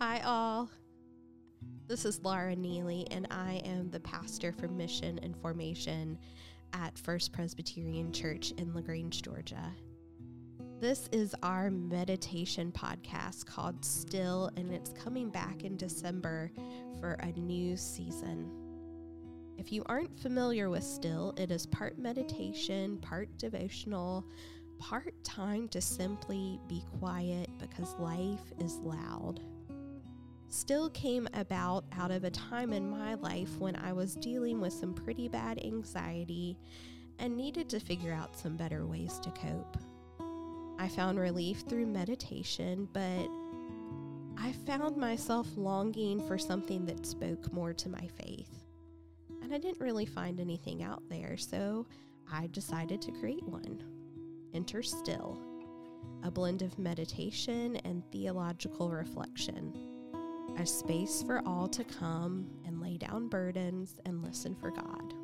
Hi, all. This is Laura Neely, and I am the pastor for mission and formation at First Presbyterian Church in LaGrange, Georgia. This is our meditation podcast called Still, and it's coming back in December for a new season. If you aren't familiar with Still, it is part meditation, part devotional, part time to simply be quiet because life is loud still came about out of a time in my life when I was dealing with some pretty bad anxiety and needed to figure out some better ways to cope. I found relief through meditation, but I found myself longing for something that spoke more to my faith. And I didn't really find anything out there, so I decided to create one. Enter Still, a blend of meditation and theological reflection a space for all to come and lay down burdens and listen for God.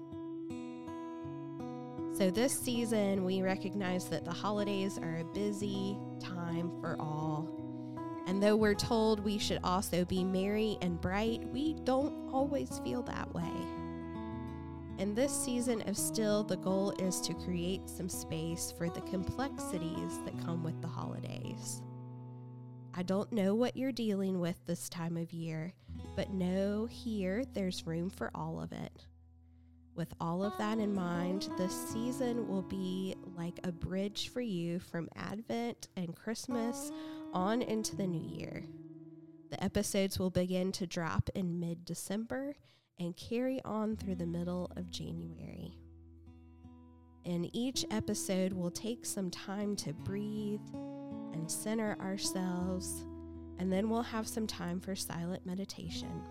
So, this season, we recognize that the holidays are a busy time for all. And though we're told we should also be merry and bright, we don't always feel that way. In this season of still, the goal is to create some space for the complexities that come with the holidays. I don't know what you're dealing with this time of year, but know here there's room for all of it. With all of that in mind, this season will be like a bridge for you from Advent and Christmas on into the new year. The episodes will begin to drop in mid December and carry on through the middle of January. In each episode, we'll take some time to breathe and center ourselves, and then we'll have some time for silent meditation.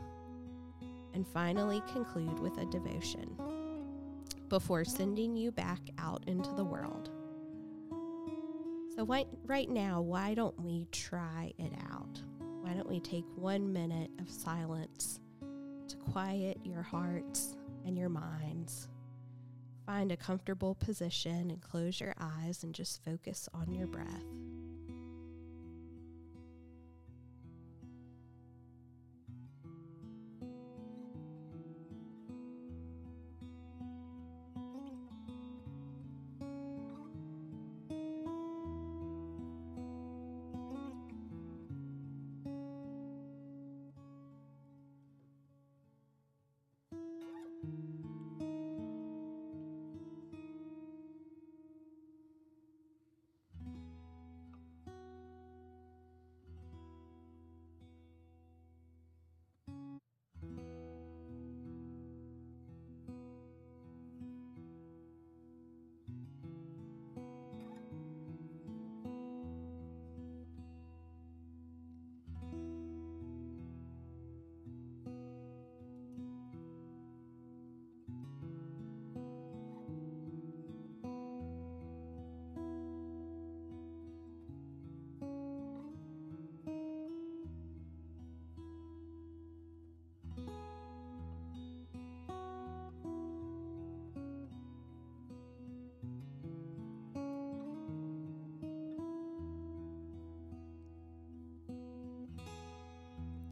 And finally, conclude with a devotion before sending you back out into the world. So, why, right now, why don't we try it out? Why don't we take one minute of silence to quiet your hearts and your minds? Find a comfortable position and close your eyes and just focus on your breath.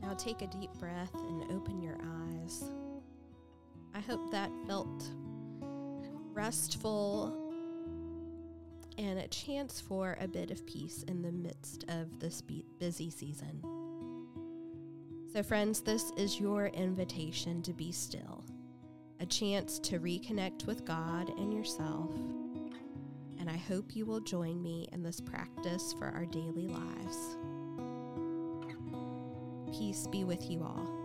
Now take a deep breath and open your eyes. I hope that felt restful and a chance for a bit of peace in the midst of this busy season. So, friends, this is your invitation to be still, a chance to reconnect with God and yourself. And I hope you will join me in this practice for our daily lives. Peace be with you all.